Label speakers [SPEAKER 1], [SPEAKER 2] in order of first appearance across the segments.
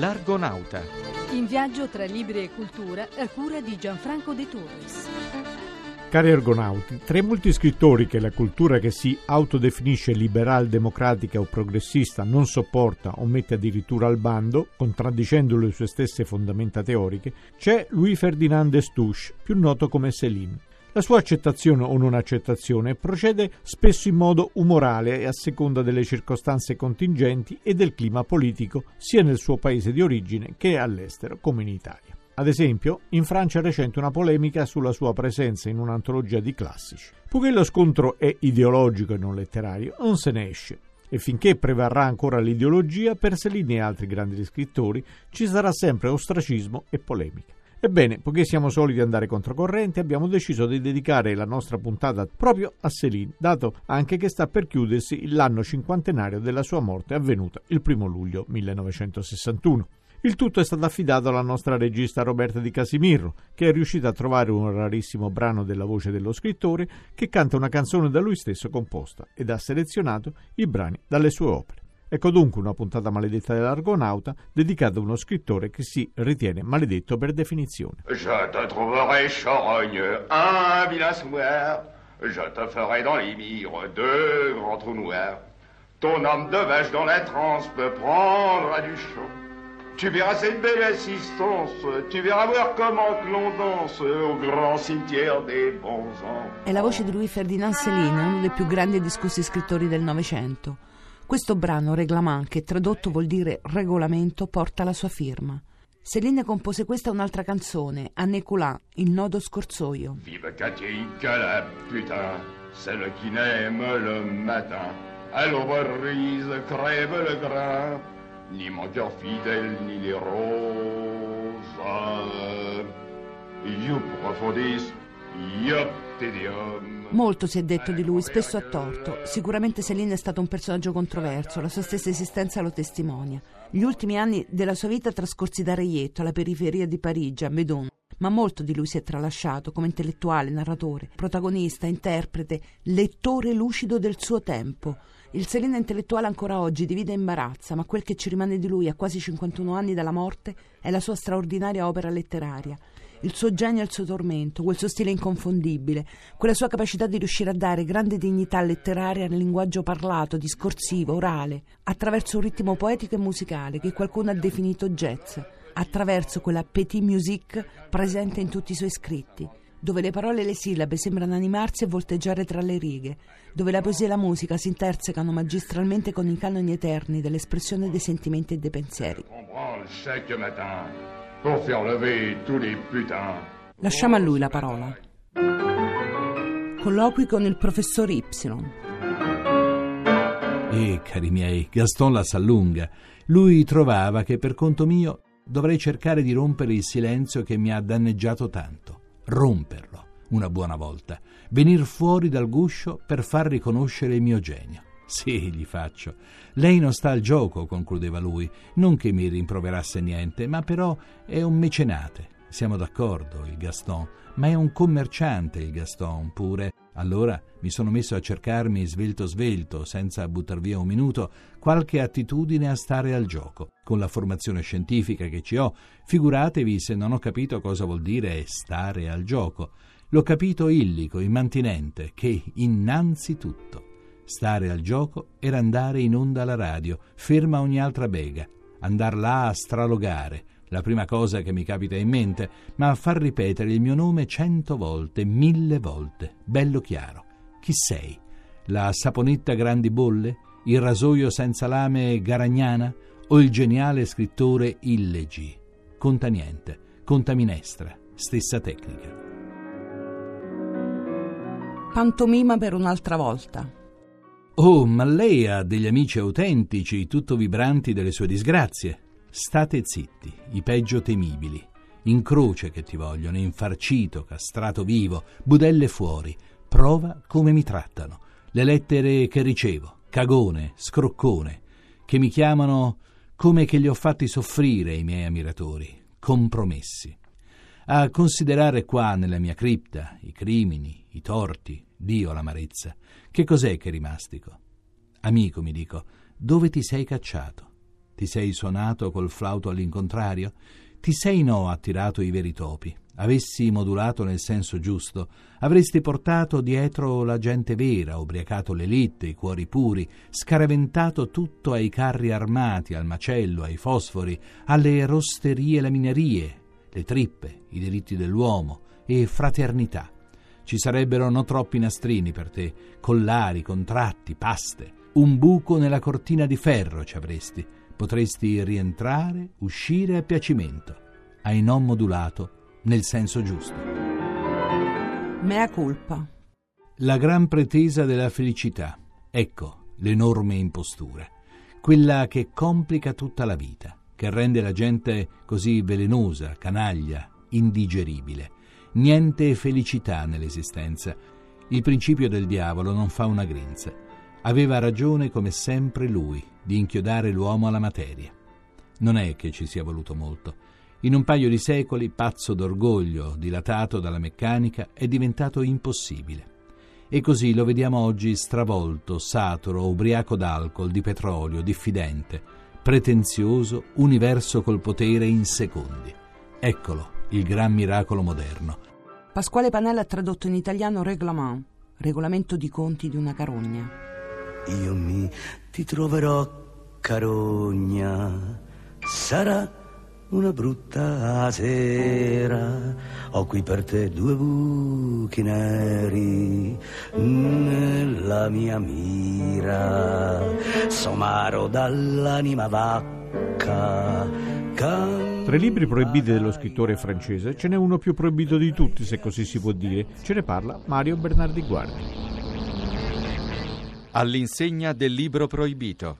[SPEAKER 1] L'Argonauta.
[SPEAKER 2] In viaggio tra libri e cultura a cura di Gianfranco De Torres.
[SPEAKER 3] Cari argonauti, tra i molti scrittori che la cultura che si autodefinisce liberal, democratica o progressista non sopporta o mette addirittura al bando, contraddicendo le sue stesse fondamenta teoriche, c'è Louis Ferdinand Destouche, più noto come Céline. La sua accettazione o non accettazione procede spesso in modo umorale e a seconda delle circostanze contingenti e del clima politico, sia nel suo paese di origine che all'estero, come in Italia. Ad esempio, in Francia è recente una polemica sulla sua presenza in un'antologia di classici. Poiché lo scontro è ideologico e non letterario, non se ne esce. E finché prevarrà ancora l'ideologia, per Céline e altri grandi scrittori ci sarà sempre ostracismo e polemica. Ebbene, poiché siamo soliti andare controcorrente, abbiamo deciso di dedicare la nostra puntata proprio a Céline, dato anche che sta per chiudersi l'anno cinquantenario della sua morte avvenuta il 1 luglio 1961. Il tutto è stato affidato alla nostra regista Roberta Di Casimirro, che è riuscita a trovare un rarissimo brano della voce dello scrittore che canta una canzone da lui stesso composta ed ha selezionato i brani dalle sue opere. Ecco dunque una puntata maledetta dell'Argonauta dedicata a uno scrittore che si ritiene maledetto per definizione.
[SPEAKER 4] Je te trouverai charogne un vilain soir, je te ferai dans les mires deux grands trous noirs. Ton homme de vache dans la transe peut prendre à du champ. Tu verras cette belle assistance, tu verras voir comment que l'on danse au grand cimetière des bons ans.
[SPEAKER 5] È la voce di Louis Ferdinand Céline, uno dei più grandi e discussi scrittori del Novecento. Questo brano, Reglement, che tradotto vuol dire regolamento, porta la sua firma. Céline compose questa un'altra canzone, a Necoulin, Il nodo scorsoio.
[SPEAKER 4] Vive Katinka la putain, celle qui n'aime le matin. À l'aube crève le grain, ni mon cœur fidèle, ni les roses. You profondis, yup
[SPEAKER 5] Molto si è detto di lui, spesso a torto. Sicuramente Céline è stato un personaggio controverso, la sua stessa esistenza lo testimonia. Gli ultimi anni della sua vita trascorsi da Reietto, alla periferia di Parigi, a Meudon. Ma molto di lui si è tralasciato come intellettuale, narratore, protagonista, interprete, lettore lucido del suo tempo. Il Céline intellettuale ancora oggi divide e imbarazza, ma quel che ci rimane di lui a quasi 51 anni dalla morte è la sua straordinaria opera letteraria il suo genio e il suo tormento, quel suo stile inconfondibile, quella sua capacità di riuscire a dare grande dignità letteraria nel linguaggio parlato, discorsivo, orale, attraverso un ritmo poetico e musicale che qualcuno ha definito jazz, attraverso quella petit musique presente in tutti i suoi scritti, dove le parole e le sillabe sembrano animarsi e volteggiare tra le righe, dove la poesia e la musica si intersecano magistralmente con i canoni eterni dell'espressione dei sentimenti e dei pensieri
[SPEAKER 4] pour faire lever tous les putains.
[SPEAKER 5] Lasciamo a lui la parola. Colloqui con il professor Y.
[SPEAKER 6] Eh, cari miei, Gaston la s'allunga. Lui trovava che per conto mio dovrei cercare di rompere il silenzio che mi ha danneggiato tanto. Romperlo, una buona volta. Venir fuori dal guscio per far riconoscere il mio genio. Sì, gli faccio. Lei non sta al gioco, concludeva lui. Non che mi rimproverasse niente, ma però è un mecenate. Siamo d'accordo, il Gaston, ma è un commerciante il Gaston pure. Allora mi sono messo a cercarmi svelto svelto, senza buttar via un minuto, qualche attitudine a stare al gioco. Con la formazione scientifica che ci ho, figuratevi se non ho capito cosa vuol dire stare al gioco. L'ho capito illico, immantinente, che innanzitutto Stare al gioco era andare in onda alla radio, ferma ogni altra bega, andar là a stralogare, la prima cosa che mi capita in mente, ma a far ripetere il mio nome cento volte, mille volte, bello chiaro. Chi sei? La saponetta grandi bolle? Il rasoio senza lame Garagnana? O il geniale scrittore Illegi? Conta niente, conta minestra, stessa tecnica.
[SPEAKER 5] Pantomima per un'altra volta.
[SPEAKER 6] Oh, ma lei ha degli amici autentici, tutto vibranti delle sue disgrazie. State zitti, i peggio temibili. In croce che ti vogliono, infarcito, castrato vivo, budelle fuori. Prova come mi trattano. Le lettere che ricevo, cagone, scroccone, che mi chiamano come che li ho fatti soffrire i miei ammiratori, compromessi. A considerare qua nella mia cripta i crimini, i torti, Dio l'amarezza. Che cos'è che rimastico? Amico, mi dico, dove ti sei cacciato? Ti sei suonato col flauto all'incontrario? Ti sei no attirato i veri topi? Avessi modulato nel senso giusto, avresti portato dietro la gente vera, ubriacato l'elite, i cuori puri, scaraventato tutto ai carri armati, al macello, ai fosfori, alle rosterie e le trippe, i diritti dell'uomo e fraternità. Ci sarebbero non troppi nastrini per te, collari, contratti, paste. Un buco nella cortina di ferro ci avresti. Potresti rientrare, uscire a piacimento. Hai non modulato nel senso giusto.
[SPEAKER 5] Mea culpa.
[SPEAKER 6] La gran pretesa della felicità. Ecco l'enorme impostura. Quella che complica tutta la vita, che rende la gente così velenosa, canaglia, indigeribile. Niente felicità nell'esistenza. Il principio del diavolo non fa una grinza. Aveva ragione come sempre lui di inchiodare l'uomo alla materia. Non è che ci sia voluto molto. In un paio di secoli, pazzo d'orgoglio, dilatato dalla meccanica, è diventato impossibile. E così lo vediamo oggi stravolto, saturo, ubriaco d'alcol, di petrolio, diffidente, pretenzioso, universo col potere in secondi. Eccolo, il gran miracolo moderno.
[SPEAKER 5] Pasquale Panella ha tradotto in italiano Reglement, regolamento di conti di una carogna.
[SPEAKER 1] Io mi ti troverò carogna, sarà una brutta sera. Ho qui per te due buchi neri nella mia mira, somaro dall'anima vacca.
[SPEAKER 3] Tra i libri proibiti dello scrittore francese ce n'è uno più proibito di tutti, se così si può dire. Ce ne parla Mario Bernardi Guardi.
[SPEAKER 7] All'insegna del libro proibito.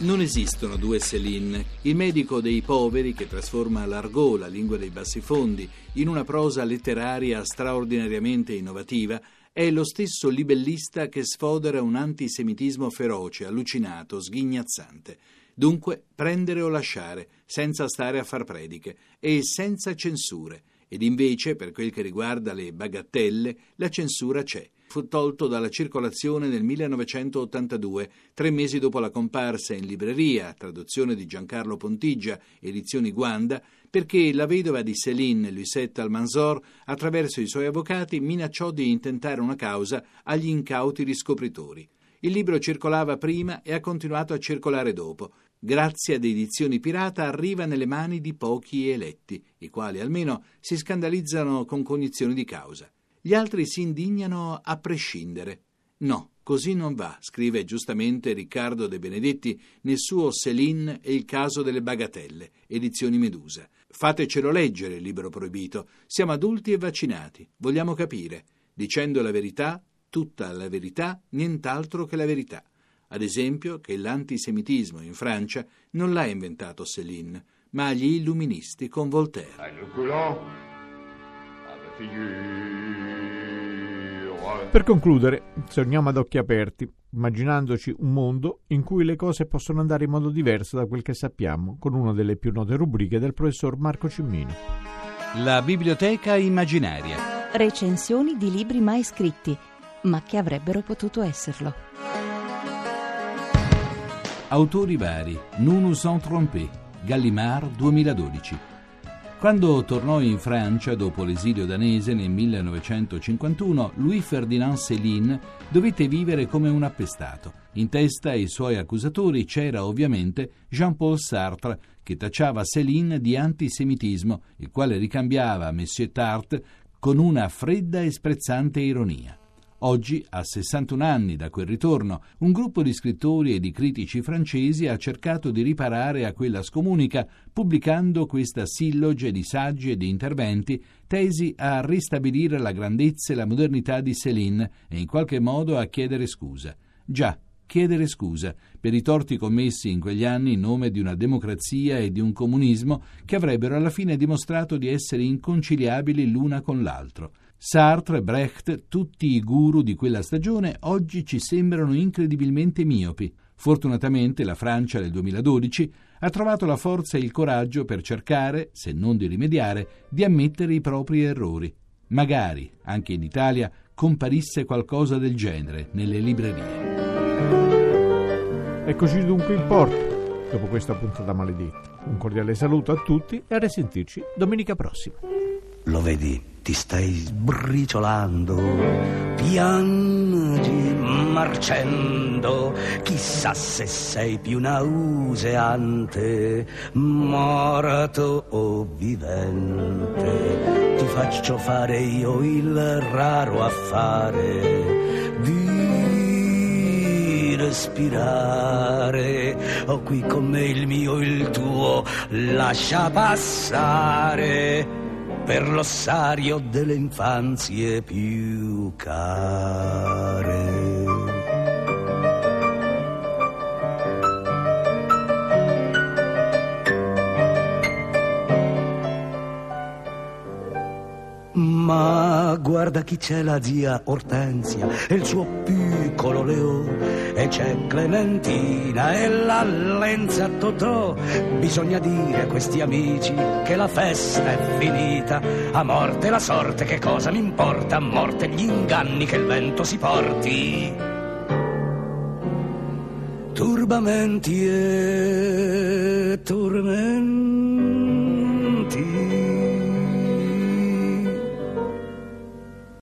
[SPEAKER 6] Non esistono due Céline. Il medico dei poveri che trasforma l'argot, la lingua dei bassifondi, in una prosa letteraria straordinariamente innovativa è lo stesso libellista che sfodera un antisemitismo feroce, allucinato, sghignazzante. Dunque, prendere o lasciare, senza stare a far prediche e senza censure. Ed invece, per quel che riguarda le bagattelle, la censura c'è. Fu tolto dalla circolazione nel 1982, tre mesi dopo la comparsa in libreria, traduzione di Giancarlo Pontigia, edizioni Guanda, perché la vedova di Céline, Lucette Almanzor, attraverso i suoi avvocati, minacciò di intentare una causa agli incauti riscopritori. Il libro circolava prima e ha continuato a circolare dopo. Grazie ad edizioni pirata arriva nelle mani di pochi eletti, i quali almeno si scandalizzano con cognizione di causa. Gli altri si indignano a prescindere. No, così non va, scrive giustamente Riccardo De Benedetti nel suo Céline e il caso delle bagatelle, edizioni Medusa. Fatecelo leggere libro proibito. Siamo adulti e vaccinati, vogliamo capire. Dicendo la verità, tutta la verità, nient'altro che la verità. Ad esempio che l'antisemitismo in Francia non l'ha inventato Céline, ma gli illuministi con Voltaire.
[SPEAKER 3] Per concludere, sogniamo ad occhi aperti, immaginandoci un mondo in cui le cose possono andare in modo diverso da quel che sappiamo, con una delle più note rubriche del professor Marco Cimmino.
[SPEAKER 7] La biblioteca immaginaria.
[SPEAKER 2] Recensioni di libri mai scritti, ma che avrebbero potuto esserlo.
[SPEAKER 6] Autori vari. Sommes trompés. Gallimard 2012. Quando tornò in Francia dopo l'esilio danese nel 1951, Louis Ferdinand Céline dovette vivere come un appestato. In testa ai suoi accusatori c'era ovviamente Jean-Paul Sartre, che tacciava Céline di antisemitismo, il quale ricambiava Monsieur Tarte con una fredda e sprezzante ironia. Oggi, a 61 anni da quel ritorno, un gruppo di scrittori e di critici francesi ha cercato di riparare a quella scomunica pubblicando questa silloge di saggi e di interventi tesi a ristabilire la grandezza e la modernità di Céline e in qualche modo a chiedere scusa. Già, chiedere scusa per i torti commessi in quegli anni in nome di una democrazia e di un comunismo che avrebbero alla fine dimostrato di essere inconciliabili l'una con l'altro. Sartre, Brecht, tutti i guru di quella stagione oggi ci sembrano incredibilmente miopi. Fortunatamente la Francia del 2012 ha trovato la forza e il coraggio per cercare, se non di rimediare, di ammettere i propri errori. Magari, anche in Italia, comparisse qualcosa del genere nelle librerie.
[SPEAKER 3] Eccoci dunque in porto, dopo questa puntata maledetta. Un cordiale saluto a tutti e a risentirci domenica prossima.
[SPEAKER 1] Lo vedi? ti stai sbriciolando, piangi marcendo, chissà se sei più nauseante, morto o vivente. Ti faccio fare io il raro affare di respirare. Ho qui con me il mio, il tuo, lascia passare per l'ossario delle infanzie più care. Ma guarda chi c'è la zia Ortensia e il suo piccolo Leo e c'è Clementina e la Lenza Totò. Bisogna dire a questi amici che la festa è finita. A morte la sorte che cosa mi importa? A morte gli inganni che il vento si porti. Turbamenti e tormenti